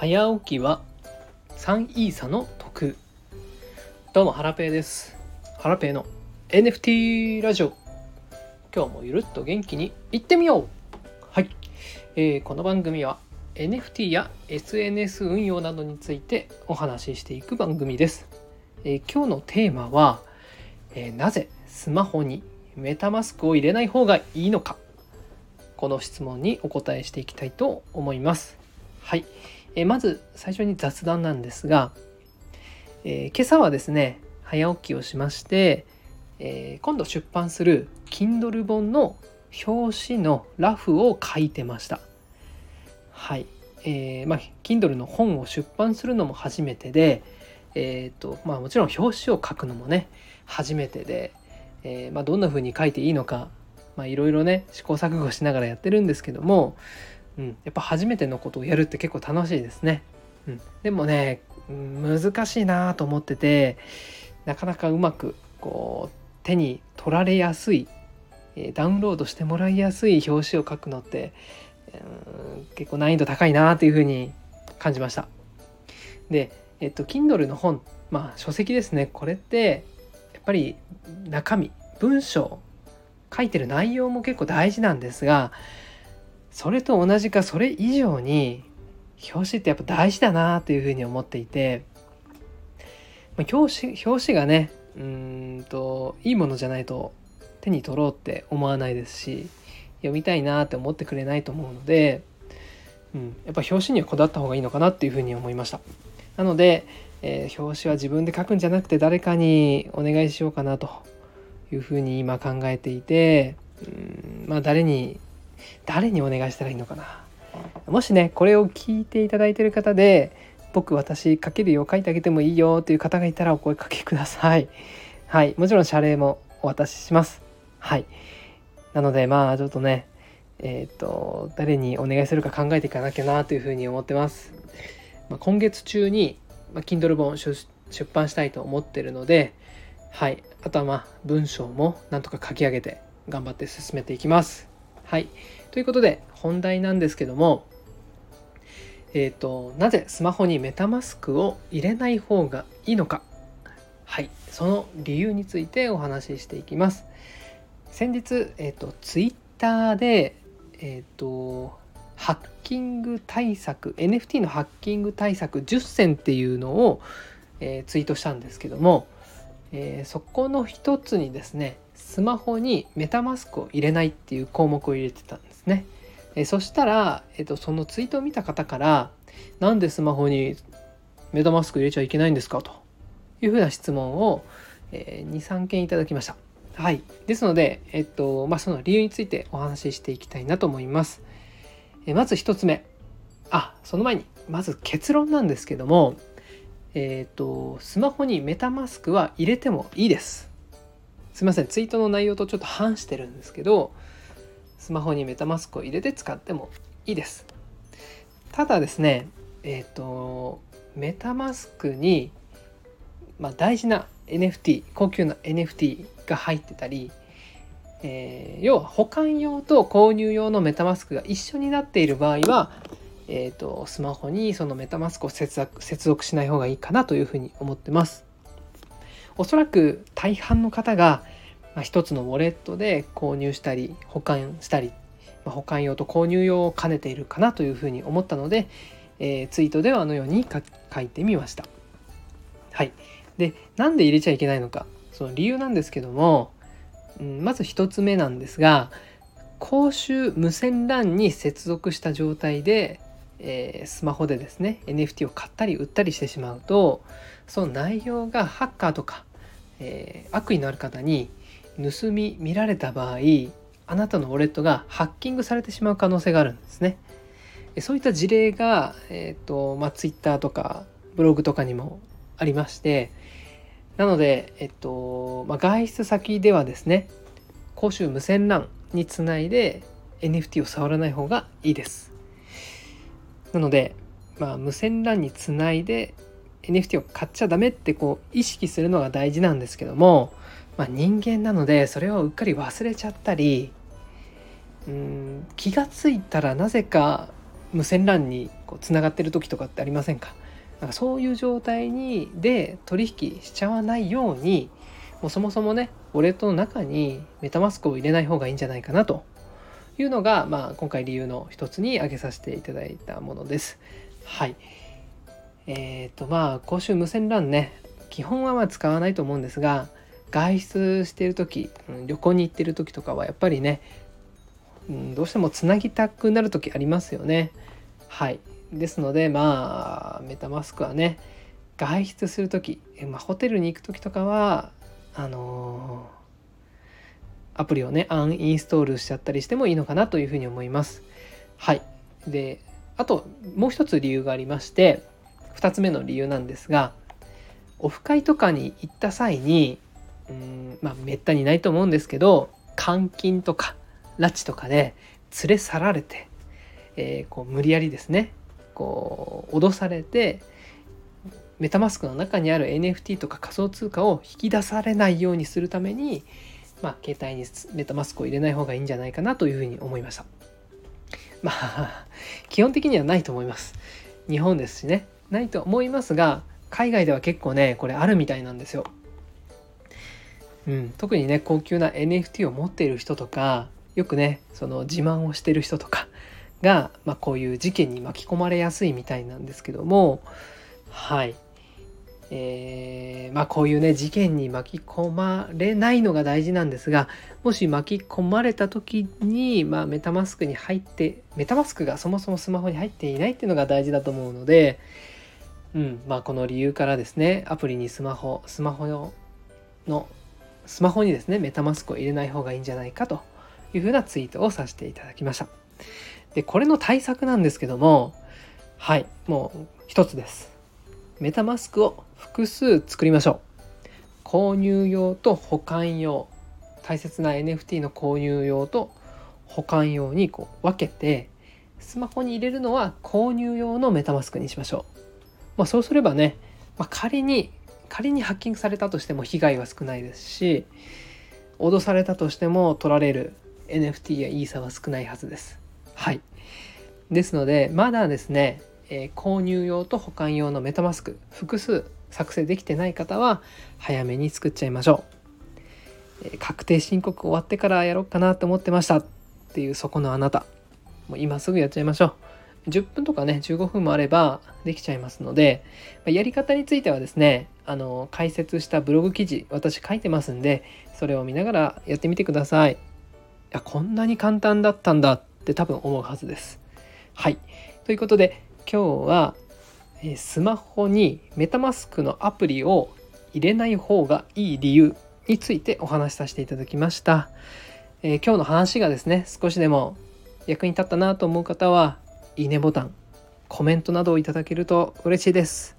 早起きは3イーサの得。どうもハラペーです。ハラペーの NFT ラジオ。今日もゆるっと元気にいってみよう。はい、えー、この番組は NFT や SNS 運用などについてお話ししていく番組です、えー、今日のテーマは、えー、なぜスマホにメタマスクを入れない方がいいのか。この質問にお答えしていきたいと思います。はい、え、まず最初に雑談なんですが、えー、今朝はですね早起きをしまして、えー、今度出版する Kindle 本の表紙のラフを書いてました。はい。えー、まあ Kindle の本を出版するのも初めてでえっ、ー、とまあもちろん表紙を書くのもね初めてで、えー、まあ、どんな風に書いていいのかいろいろね試行錯誤しながらやってるんですけどもうん、やっぱ初めてのことをやるって結構楽しいですね。うん、でもね難しいなと思っててなかなかうまくこう手に取られやすいダウンロードしてもらいやすい表紙を書くのって、結構難易度高いなというふうに感じました。で、えっと、Kindle の本、まあ書籍ですね。これってやっぱり中身、文章、書いてる内容も結構大事なんですが、それと同じかそれ以上に表紙ってやっぱ大事だなというふうに思っていて表紙表紙がねうんといいものじゃないと手に取ろうって思わないですし読みたいなって思ってくれないと思うので、うん、やっぱ表紙にはこだわった方がいいのかなっていうふうに思いました。なので、えー、表紙は自分で書くんじゃなくて誰かにお願いしようかなというふうに今考えていて、うん、まあ誰に誰にお願いしたらいいのかな？もしねこれを聞いていただいてる方で僕私書けるよ書いてあげてもいいよという方がいたらお声かけください。はいもちろん謝礼もお渡しします。はい。なのでまあちょっとねえっ、ー、と誰にお願いするか考えていかなきゃなというふうに思ってます、まあ、今月中に、まあ、Kindle 本出版したいと思ってるのではい。あとはまあ文章もなんとか書き上げて頑張って進めていきます。はい。ということで、本題なんですけども、えっ、ー、と、なぜスマホにメタマスクを入れない方がいいのか。はい。その理由についてお話ししていきます。先日、えっ、ー、と、ツイッターで、えっ、ー、と、ハッキング対策 NFT のハッキング対策10選っていうのを、えー、ツイートしたんですけども、えー、そこの一つにですねスマホにメタマスクを入れないっていう項目を入れてたんですね。えそしたら、えっと、そのツイートを見た方から「なんでスマホにメタマスク入れちゃいけないんですか?」というふうな質問を、えー、23件いただきました。はい。ですので、えっと、まあ、その理由についてお話ししていきたいなと思います。えまず1つ目。あ、その前に、まず結論なんですけども、えっ、と、スマホにメタマスクは入れてもいいです。すいませんツイートの内容とちょっと反してるんですけどスマホにメタマスクを入れて使ってもいいですただですねえっ、ー、とメタマスクに、まあ、大事な NFT 高級な NFT が入ってたり、えー、要は保管用と購入用のメタマスクが一緒になっている場合はえーと、スマホにそのメタマスクを接続しない方がいいかなというふうに思ってます。おそらく大半の方が、まあ、一つのウォレットで購入したり保管したり、まあ、保管用と購入用を兼ねているかなというふうに思ったので、えー、ツイートではあのように書いてみました。はい。で、なんで入れちゃいけないのか、その理由なんですけども、うん、まず1つ目なんですが、公衆無線 LAN に接続した状態で、えー、スマホでですね NFT を買ったり売ったりしてしまうとその内容がハッカーとかえー、悪意のある方に盗み見られた場合あなたのウォレットがハッキングされてしまう可能性があるんですね。そういった事例が、えーとまあ、Twitter とかブログとかにもありましてなので、えっとまあ、外出先ではですね公衆無線 LAN につないで NFT を触らない方がいいです。なので、まあ、無線 LAN につないで NFT を買っちゃダメってこう意識するのが大事なんですけども、まあ、人間なのでそれをうっかり忘れちゃったりうん気が付いたらなぜか無線 LAN にこうつながってる時とかってありませんか？なんかそういう状態にで取引しちゃわないようにもうそもそもねウォレットの中にメタマスクを入れない方がいいんじゃないかなというのが、まあ、今回理由の一つに挙げさせていただいたものです。はい。えっ、ー、とまあ公衆無線 LAN ね基本はまあ使わないと思うんですが外出している時旅行に行ってる時とかはやっぱりねどうしてもつなぎたくなる時ありますよね。はいですのでまあメタマスクはね外出する時、まあ、ホテルに行く時とかはあのー、アプリをねアンインストールしちゃったりしてもいいのかなというふうに思います。はいであともう一つ理由がありまして2つ目の理由なんですがオフ会とかに行った際にうんまあめったにないと思うんですけど監禁とか拉致とかで連れ去られて、えー、こう無理やりですねこう脅されてメタマスクの中にある NFT とか仮想通貨を引き出されないようにするために、まあ、携帯にメタマスクを入れない方がいいんじゃないかなというふうに思いました。まあ 基本的にはないと思います。日本ですしねないと思いますが海外では結構ねこれあるみたいなんですよ。うん、特にね高級な NFT を持っている人とかよくねその自慢をしてる人とかが、まあ、こういう事件に巻き込まれやすいみたいなんですけどもはいえー、まあこういうね事件に巻き込まれないのが大事なんですがもし巻き込まれた時に、まあ、メタマスクに入ってメタマスクがそもそもスマホに入っていないっていうのが大事だと思うので、うんまあ、この理由からですねアプリにスマホスマホのスマホにですねメタマスクを入れない方がいいんじゃないかというふうなツイートをさせていただきました。でこれの対策なんですけどもはいもう一つです。メタマスクを複数作りましょう。購入用と保管用大切な NFT の購入用と保管用にこう分けてスマホに入れるのは購入用のメタマスクにしましょう。まあ、そうすればね、まあ、仮に仮にハッキングされたとしても被害は少ないですし脅されたとしても取られる NFT やイーサは少ないはずです。はい。ですのでまだですね、えー、購入用と保管用のメタマスク複数作成できてない方は早めに作っちゃいましょう。えー、確定申告終わってからやろうかなと思ってましたっていうそこのあなたもう今すぐやっちゃいましょう。10分とかね15分もあればできちゃいますのでやり方についてはですねあの解説したブログ記事私書いてますんでそれを見ながらやってみてください。やこんなに簡単だったんだって多分思うはずです。はいということで今日はスマホにメタマスクのアプリを入れない方がいい理由についてお話しさせていただきました。えー、今日の話がですね少しでも役に立ったなと思う方はいいねボタンコメントなどをいただけると嬉しいです。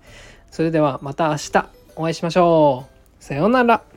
それではまた明日お会いしましょう。さようなら。